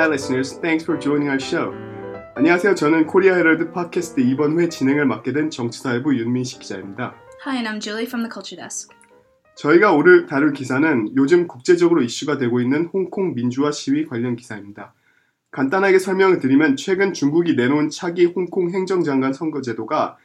Hi listeners, thanks for joining our show. 안녕하세요. 저는 코리아 헤럴드 팟캐스트 이번 회 진행을 맡게 된 정치사회부 윤민식 기자입니다. Hi, and I'm Julie from the Culture Desk. 저희가 오늘 다룰 기사는 요즘 국제적으로 이슈가 되고 있는 홍콩 민주화 시위 관련 기사입니다. 간단하게 설명을 드리면 최근 중국이 내놓은 차기 홍콩 행정장관 선거제도가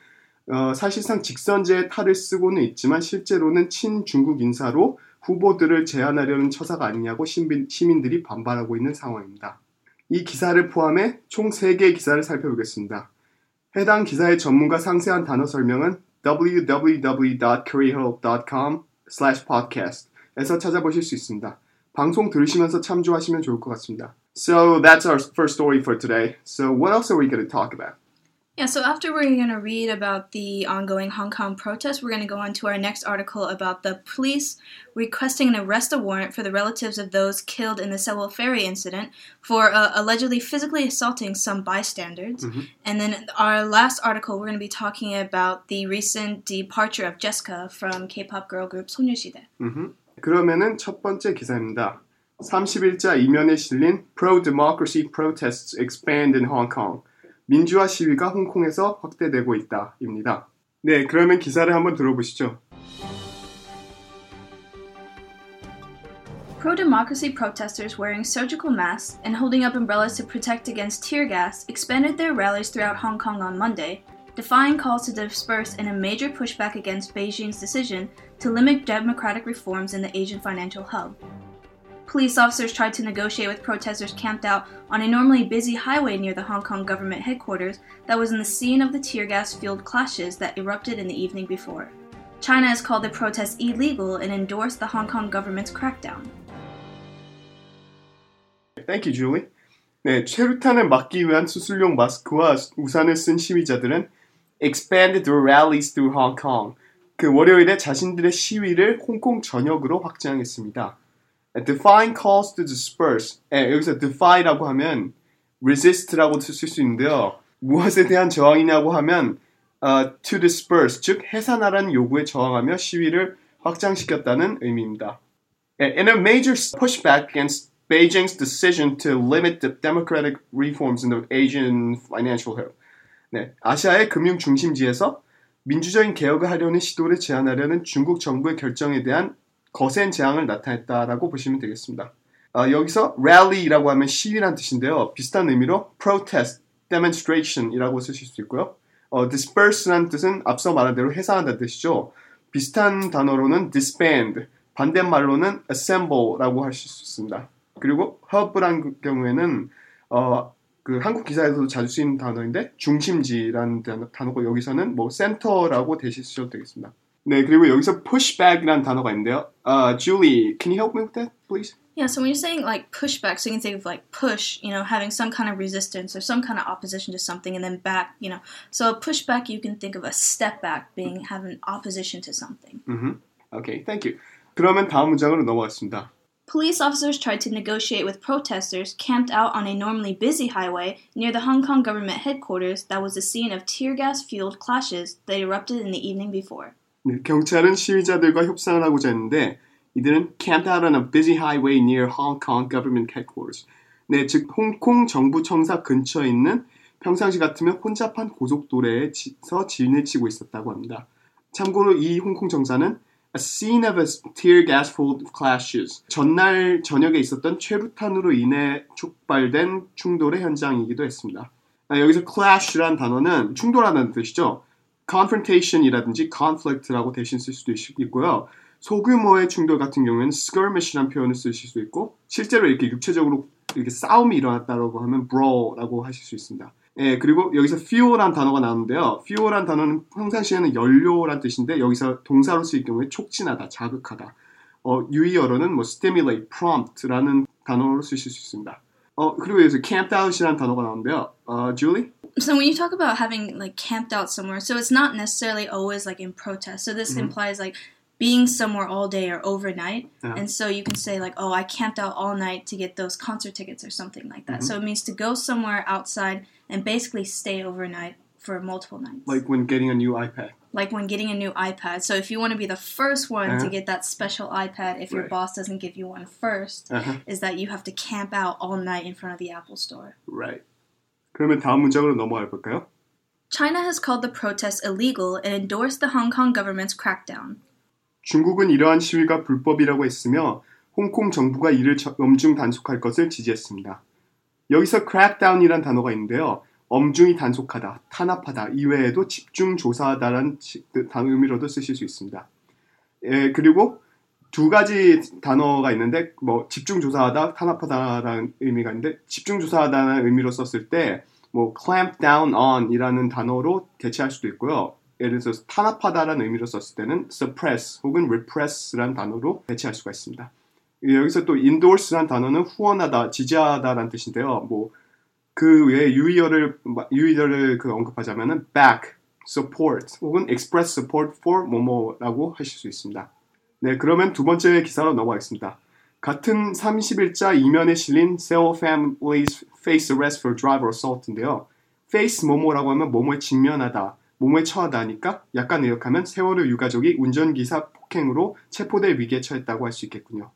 어, 사실상 직선제의 탈을 쓰고는 있지만 실제로는 친중국 인사로 후보들을 제안하려는 처사가 아니냐고 시민, 시민 들이 반발하고 있는 상황입니다. 이 기사를 포함해 총 3개의 기사를 살펴보겠습니다. 해당 기사의 전문가 상세한 단어 설명은 www.koreaherald.com podcast에서 찾아보실 수 있습니다. 방송 들으시면서 참조하시면 좋을 것 같습니다. So that's our first story for today. So what else are we going to talk about? Yeah, so after we're going to read about the ongoing Hong Kong protests, we're going to go on to our next article about the police requesting an arrest warrant for the relatives of those killed in the Sewell Ferry incident for uh, allegedly physically assaulting some bystanders. Mm-hmm. And then our last article, we're going to be talking about the recent departure of Jessica from K-pop girl group 소녀시대. 음흠. 그러면은 첫 번째 기사입니다. 30일자 이면에 실린 Pro-Democracy Protests Expand in Hong Kong. 민주화 시위가 홍콩에서 확대되고 있다입니다. 네, 그러면 기사를 한번 들어보시죠. Pro democracy protesters wearing surgical masks and holding up umbrellas to protect against tear gas expanded their rallies throughout Hong Kong on Monday, defying calls to disperse in a major pushback against Beijing's decision to limit democratic reforms in the Asian financial hub. Police officers tried to negotiate with protesters camped out on a normally busy highway near the Hong Kong government headquarters that was in the scene of the tear gas fueled clashes that erupted in the evening before. China has called the protests illegal and endorsed the Hong Kong government's crackdown. Thank you, Julie. 네, 최루탄을 막기 위한 수술용 마스크와 우산을 쓴 시위자들은 expanded their rallies through Hong Kong. 그 월요일에 자신들의 시위를 홍콩 전역으로 확장했습니다. Define to disperse. 예, 여기서 defy라고 하면 resist라고 쓸 수 있는데요. 무엇에 대한 저항이냐고 하면 uh, to disperse, 즉 해산하라는 요구에 저항하며 시위를 확장시켰다는 의미입니다. 예, in a major pushback against Beijing's decision to limit the democratic reforms in the Asian financial hub. 네, 아시아의 금융 중심지에서 민주적인 개혁을 하려는 시도를 제한하려는 중국 정부의 결정에 대한 거센 재앙을 나타냈다라고 보시면 되겠습니다. 아, 여기서 rally라고 하면 시위란 뜻인데요. 비슷한 의미로 protest, demonstration이라고 쓰실 수 있고요. 어, disperse란 뜻은 앞서 말한 대로 해산한다는 뜻이죠. 비슷한 단어로는 disband, 반대말로는 assemble라고 하실 수 있습니다. 그리고 hub란 경우에는 어, 그 한국 기사에서도 자주 쓰이는 단어인데 중심지라는 단어고 여기서는 뭐 센터라고 대시하셔도 되겠습니다. 네, 그리고 여기서 pushback이라는 단어가 있는데요. Uh, Julie, can you help me with that, please? Yeah, so when you're saying like pushback, so you can think of like push, you know, having some kind of resistance or some kind of opposition to something, and then back, you know. So a pushback, you can think of a step back being having opposition to something. Mm-hmm. Okay, thank you. 그러면 다음 문장으로 넘어갔습니다. Police officers tried to negotiate with protesters camped out on a normally busy highway near the Hong Kong government headquarters that was the scene of tear gas fueled clashes that erupted in the evening before. 네, 경찰은 시위자들과 협상을 하고자 했는데 이들은 camped out on a busy highway near Hong Kong government headquarters. 네, 즉 홍콩 정부 청사 근처에 있는 평상시 같으면 혼잡한 고속도로에서 진을 치고 있었다고 합니다. 참고로 이 홍콩 정사는 a scene of a tear gas filled clashes. 전날 저녁에 있었던 최루탄으로 인해 촉발된 충돌의 현장이기도 했습니다. 아, 여기서 clash란 단어는 충돌하는 뜻이죠. Confrontation이라든지 conflict라고 대신 쓸 수도 있고요. 소규모의 충돌 같은 경우에는 skirmish라는 표현을 쓰실 수 있고 실제로 이렇게 육체적으로 이렇게 싸움이 일어났다고 하면 brawl라고 하실 수 있습니다. 예, 그리고 여기서 fuel란 단어가 나오는데요. fuel란 단어는 평상시에는 연료란 뜻인데 여기서 동사로 쓰일 경우에 촉진하다, 자극하다. 어, 유의어로는 뭐 stimulate, prompt라는 단어로 쓰실 수 있습니다. 어, 그리고 여기서 camped out이라는 단어가 나오는데요. 어, Julie? So when you talk about having like camped out somewhere, so it's not necessarily always like in protest. So this Mhm. implies like being somewhere all day or overnight. Yeah. And so you can say like, "Oh, I camped out all night to get those concert tickets or something like that." Mhm. So it means to go somewhere outside and basically stay overnight for multiple nights. Like when getting a new iPad. like when getting a new iPad. So if you want to be the first one to Uh-huh. get that special iPad, if your boss doesn't give you one first, Uh-huh. is that you have to camp out all night in front of the Apple Store. Right. 그러면 다음 문장으로 넘어가 볼까요? China has called the protests illegal and endorsed the Hong Kong government's crackdown. 중국은 이러한 시위가 불법이라고 했으며 홍콩 정부가 이를 저- 엄중 단속할 것을 지지했습니다. 여기서 crackdown이란 단어가 있는데요. 엄중히 단속하다, 탄압하다 이외에도 집중 조사하다라는 시- 그 단- 의미로도 쓰실 수 있습니다. 예, 그리고 두 가지 단어가 있는데 뭐 집중 조사하다, 탄압하다라는 의미가 있는데 집중 조사하다는 의미로 썼을 때 뭐 clamp down on이라는 단어로 대체할 수도 있고요. 예를 들어서 탄압하다라는 의미로 썼을 때는 suppress 혹은 repress라는 단어로 대체할 수가 있습니다. 여기서 또 endorse라는 단어는 후원하다, 지지하다라는 뜻인데요. 뭐 그 외에 유의어를 유의어를 그 언급하자면은 back, support 혹은 express support for 뭐뭐라고 하실 수 있습니다. 네, 그러면 두 번째 기사로 넘어가겠습니다. 같은 30일자 이면에 실린 Seo Families Face Arrest for Driver Assault인데요. Face 뭐뭐라고 하면 뭐뭐에 직면하다, 뭐뭐에 처하다니까 약간 의역하면 세월호 유가족이 운전기사 폭행으로 체포될 위기에 처했다고 할 수 있겠군요.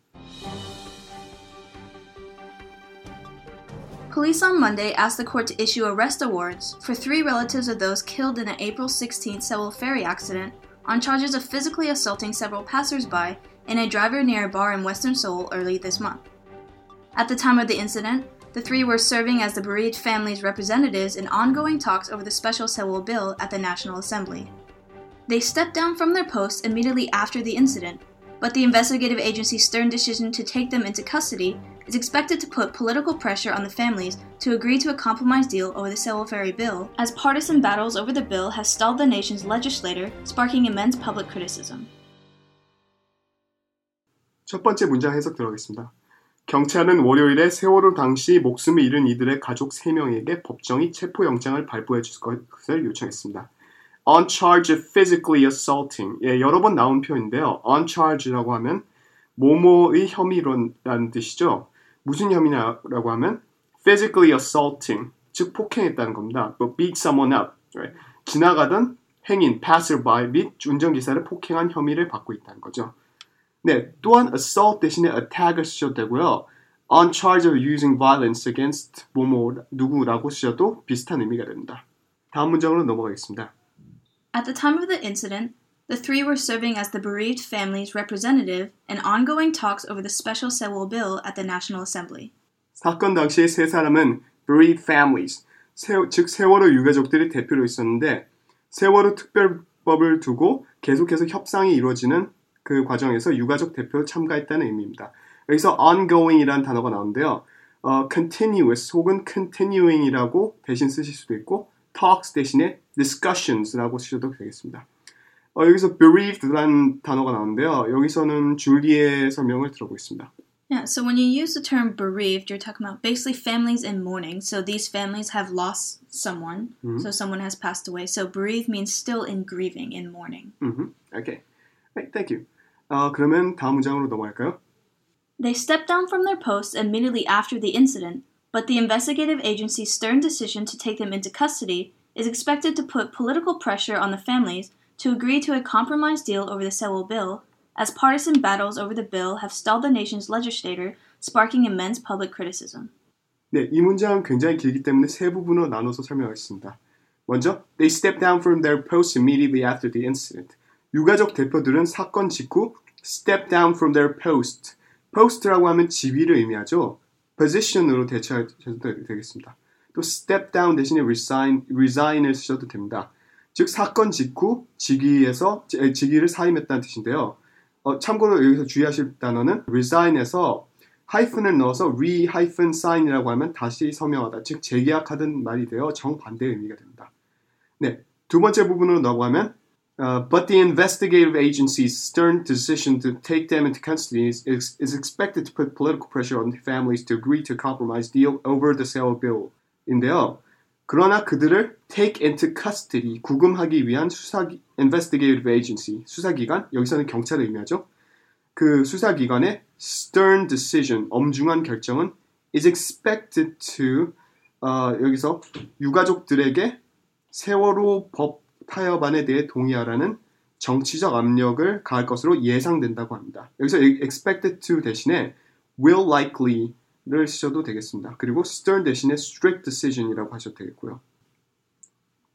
Police on Monday asked the court to issue arrest awards for three relatives of those killed in an April 16th Sewell ferry accident on charges of physically assaulting several passersby and a driver near a bar in western Seoul early this month. At the time of the incident, the three were serving as the bereaved family's representatives in ongoing talks over the special Sewell bill at the National Assembly. They stepped down from their posts immediately after the incident, but the investigative agency's stern decision to take them into custody is expected to put political pressure on the families to agree to a compromise deal over the Sewell Ferry bill, as partisan battles over the bill have stalled the nation's legislator, sparking immense public criticism. 첫 번째 문장 해석 들어가겠습니다. 경찰은 월요일에 세월호 당시 목숨을 잃은 이들의 가족 3명에게 법정이 체포영장을 발부해 줄 것을 요청했습니다. On charge of physically assaulting. 예, 여러 번 나온 표현인데요. On charge라고 하면 모모의 혐의론이라는 뜻이죠. 무슨 혐의냐라고 하면 physically assaulting, 즉 폭행했다는 겁니다. 뭐 beat someone up. right? 지나가던 행인, passerby 및 운전기사를 폭행한 혐의를 받고 있다는 거죠. 네, 또한 assault 대신에 attack을 쓰셔도 되고요. on charge of using violence against 뭐뭐 누구라고 쓰셔도 비슷한 의미가 됩니다. 다음 문장으로 넘어가겠습니다. At the time of the incident, the three were serving as the bereaved family's representative in ongoing talks over the special Sewell bill at the National Assembly. 사건 당시에 세 사람은 bereaved families, 세, 즉 세월호 유가족들이 대표로 있었는데 세월호 특별법을 두고 계속해서 협상이 이루어지는 그 과정에서 유가족 대표로 참가했다는 의미입니다. 여기서 ongoing이라는 단어가 나오는데요. 어, continuous 혹은 continuing이라고 대신 쓰실 수도 있고 talks 대신에 discussions라고 쓰셔도 되겠습니다. 어, 여기서 bereaved라는 단어가 나오는데요. 여기서는 줄리의 설명을 들어보겠습니다. Yeah, so when you use the term bereaved, you're talking about basically families in mourning. So these families have lost someone, so someone has passed away. So bereaved means still in grieving, in mourning. 음, 오케이. Right, thank you. 어, 그러면 다음 문장으로 넘어갈까요? They stepped down from their posts immediately after the incident, but the investigative agency's stern decision to take them into custody is expected to put political pressure on the families to agree to a compromise deal over the Sewell bill, as partisan battles over the bill have stalled the nation's legislator, sparking immense public criticism. 네, 이 문장은 굉장히 길기 때문에 세 부분으로 나눠서 설명하겠습니다. 먼저, they stepped down from their posts immediately after the incident. 유가족 대표들은 사건 직후 step down from their post. post라고 하면 지위를 의미하죠. position으로 대체하셔도 되겠습니다. 또 step down 대신에 resign, resign을 쓰셔도 됩니다. 즉 사건 직후 직위에서 지- 직위를 사임했다는 뜻인데요. 어, 참고로 여기서 주의하실 단어는 resign에서 하이픈을 넣어서 re-sign이라고 하면 다시 서명하다, 즉 재계약하던 말이 되어 정반대의 의미가 됩니다. 네, 두 번째 부분으로 넘어가면 uh, but the investigative agency's stern decision to take them into custody is, is, expected to put political pressure on families to agree to compromise deal over the sale bill. 인데요. 그러나 그들을 take into custody, 구금하기 위한 수사 investigative agency, 수사기관, 여기서는 경찰을 의미하죠. 그 수사기관의 stern decision, 엄중한 결정은 is expected to 어, 여기서 유가족들에게 세월호 법 타협안에 대해 동의하라는 정치적 압력을 가할 것으로 예상된다고 합니다. 여기서 expected to 대신에 will likely 를 쓰셔도 되겠습니다. 그리고 stern 대신에 strict decision이라고 하셔도 되겠고요.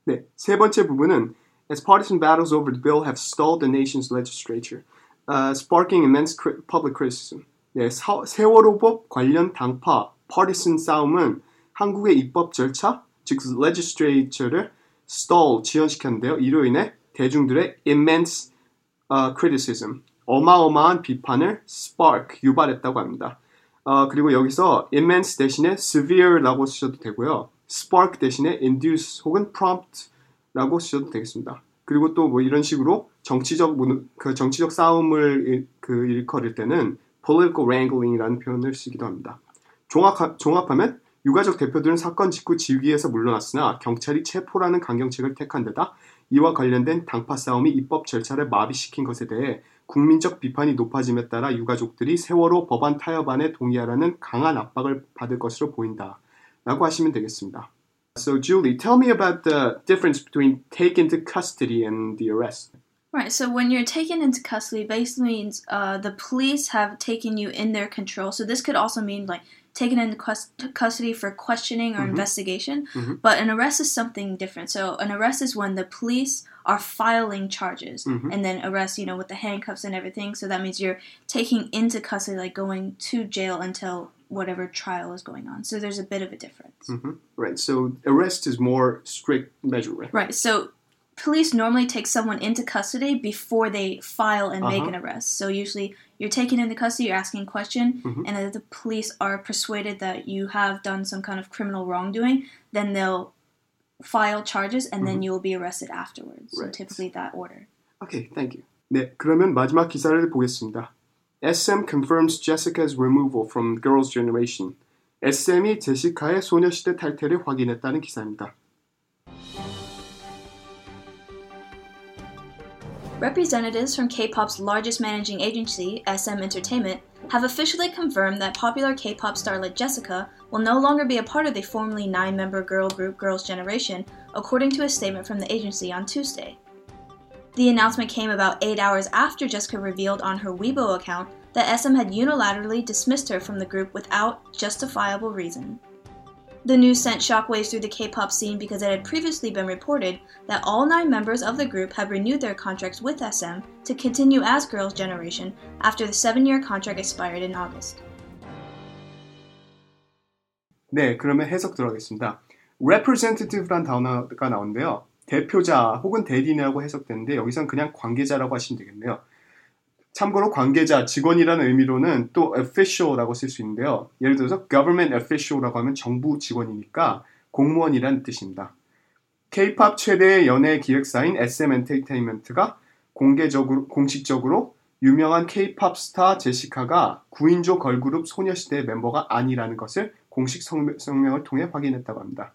네, 세 번째 부분은 as partisan battles over the bill have stalled the nation's legislature, uh, sparking immense public criticism. 네, 사, 세월호법 관련 당파 partisan 싸움은 한국의 입법 절차, 즉 legislature를 stall 지연시켰는데요. 이로 인해 대중들의 immense uh, criticism, 어마어마한 비판을 spark 유발했다고 합니다. 어, 그리고 여기서 immense 대신에 severe라고 쓰셔도 되고요. spark 대신에 induce 혹은 prompt라고 쓰셔도 되겠습니다. 그리고 또 뭐 이런 식으로 정치적 그 정치적 싸움을 일, 그 일컬을 때는 political wrangling이라는 표현을 쓰기도 합니다. 종합, 종합하면 유가족 대표들은 사건 직후 지위에서 물러났으나 경찰이 체포라는 강경책을 택한 데다 이와 관련된 당파 싸움이 입법 절차를 마비시킨 것에 대해 국민적 비판이 높아짐에 따라 유가족들이 세월호 법안 타협안에 동의하라는 강한 압박을 받을 것으로 보인다. 라고 하시면 되겠습니다. So Julie, tell me about the difference between take into custody and the arrest. Right, so when you're taken into custody, basically means uh, the police have taken you in their control. So this could also mean like taken into custody for questioning or mm-hmm. investigation. Mm-hmm. But an arrest is something different. So an arrest is when the police are filing charges mm-hmm. and then arrest, you know, with the handcuffs and everything. So that means you're taking into custody, like going to jail until whatever trial is going on. So there's a bit of a difference. Mm-hmm. Right. So arrest is more strict measure. Right. Right. So police normally take someone into custody before they file and uh-huh. make an arrest. So usually you're taken into custody, you're asking a question, mm-hmm. and if the police are persuaded that you have done some kind of criminal wrongdoing, then they'll file charges and mm-hmm. then you'll be arrested afterwards. Right. So typically that order. Okay, thank you. 네, 그러면 마지막 기사를 보겠습니다. SM confirms Jessica's removal from Girls' Generation. SM이 제시카의 소녀시대 탈퇴를 확인했다는 기사입니다. Representatives from K-pop's largest managing agency, SM Entertainment, have officially confirmed that popular K-pop starlet Jessica will no longer be a part of the formerly nine-member girl group Girls' Generation, according to a statement from the agency on Tuesday. The announcement came about eight hours after Jessica revealed on her Weibo account that SM had unilaterally dismissed her from the group without justifiable reason. The news sent shockwaves through the K pop scene because it had previously been reported that all nine members of the group had renewed their contracts with SM to continue as Girls' Generation after the seven year contract expired in August. 네, 그러면 해석 들어가겠습니다. representative란 단어가 나오는데요. 대표자 혹은 대리인이라고 해석되는데 여기선 그냥 관계자라고 하시면 되겠네요. 참고로 관계자, 직원이라는 의미로는 또 official라고 쓸 수 있는데요. 예를 들어서 government official라고 하면 정부 직원이니까 공무원이라는 뜻입니다. K-팝 최대 연예 기획사인 SM 엔터테인먼트가 공개적으로 공식적으로 유명한 K-팝 스타 제시카가 9인조 걸그룹 소녀시대의 멤버가 아니라는 것을 공식 성명 을 통해 확인했다고 합니다.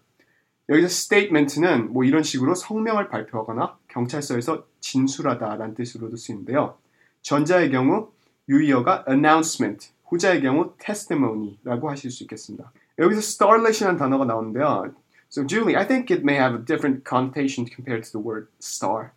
여기서 statement는 뭐 이런 식으로 성명을 발표하거나 경찰서에서 진술하다라는 뜻으로도 쓰이는데요. 전자의 경우 유의어가 announcement, 후자의 경우 testimony라고 하실 수 있겠습니다. 여기서 starlet이라는 단어가 나오는데요. So Julie, I think it may have a different connotation compared to the word star.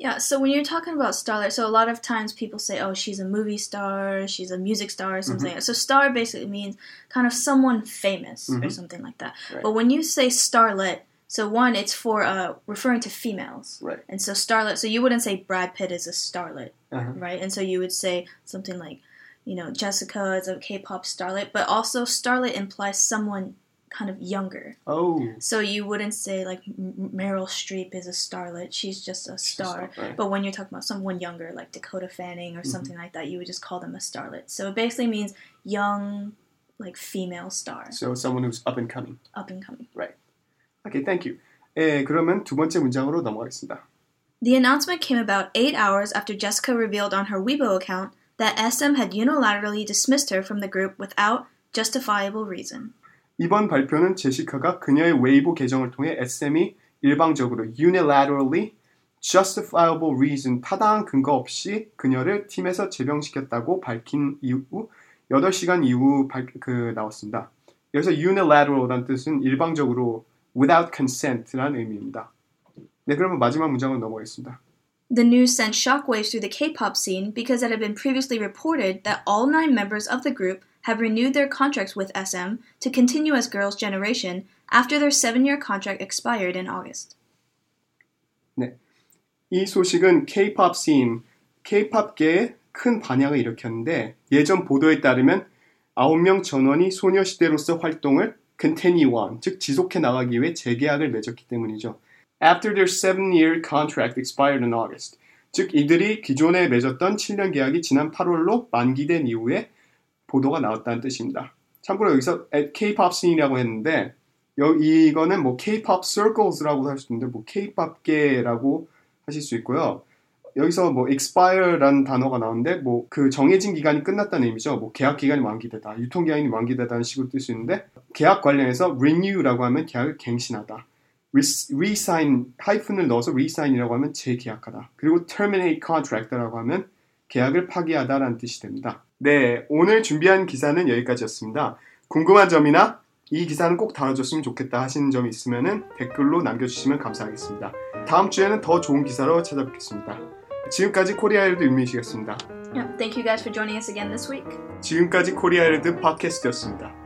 Yeah, so when you're talking about starlet, so a lot of times people say, oh, she's a movie star, she's a music star, or something. Mm-hmm. So star basically means kind of someone famous mm-hmm. or something like that. Right. But when you say starlet, so one, it's for uh, referring to females. Right. And so starlet, so you wouldn't say Brad Pitt is a starlet, uh-huh. right? And so you would say something like, you know, Jessica is a K-pop starlet, but also starlet implies someone kind of younger. Oh. So you wouldn't say like Meryl Streep is a starlet; she's just a star. right. But when you're talking about someone younger, like Dakota Fanning or mm-hmm. something like that, you would just call them a starlet. So it basically means young, like female star. So someone who's up and coming. Up and coming. Right. Okay, thank you. 예, 그러면 두 번째 문장으로 넘어가겠습니다. The announcement came about eight hours after Jessica revealed on her Weibo account that SM had unilaterally dismissed her from the group without justifiable reason. 이번 발표는 제시카가 그녀의 웨이보 계정을 통해 SM이 일방적으로 unilaterally justifiable reason 타당한 근거 없이 그녀를 팀에서 제병시켰다고 밝힌 이후 8시간 이후 발, 그 나왔습니다. 여기서 unilateral란 뜻은 일방적으로 without consent라는 의미입니다. 네, 그러면 마지막 문장으로 넘어가겠습니다. The news sent shockwaves through the K-pop scene because it had been previously reported that all nine members of the group have renewed their contracts with SM to continue as Girls' Generation after their seven-year contract expired in August. 이 소식은 K-pop 씬, K-팝계에 큰 반향을 일으켰는데 예전 보도에 따르면 9명 전원이 소녀시대로서 활동을 continue on, 즉 지속해 나가기 위해 재계약을 맺었기 때문이죠. After their seven-year contract expired in August, 즉 이들이 기존에 맺었던 7년 계약이 지난 8월로 만기된 이후에 보도가 나왔다는 뜻입니다. 참고로 여기서 at K-pop scene이라고 했는데 여, 이거는 뭐 K-pop circles라고 할 수 있는데 뭐 K-pop계라고 하실 수 있고요. 여기서 뭐 expire라는 단어가 나오는데 뭐 그 정해진 기간이 끝났다는 의미죠. 뭐 계약 기간이 만기되다, 유통 기간이 만기되다는 식으로 쓸수 있는데 계약 관련해서 renew라고 하면 계약을 갱신하다. re-sign 하이픈을 넣어서 re-sign이라고 하면 재계약하다. 그리고 terminate contract라고 하면 계약을 파기하다라는 뜻이 됩니다. 네, 오늘 준비한 기사는 여기까지였습니다. 궁금한 점이나 이 기사는 꼭 다뤄줬으면 좋겠다 하시는 점이 있으면 댓글로 남겨주시면 감사하겠습니다. 다음 주에는 더 좋은 기사로 찾아뵙겠습니다. 지금까지 코리아헤럴드 윤민식이었습니다. Yep, thank you guys for joining us again this week. 지금까지 코리아헤럴드 팟캐스트였습니다.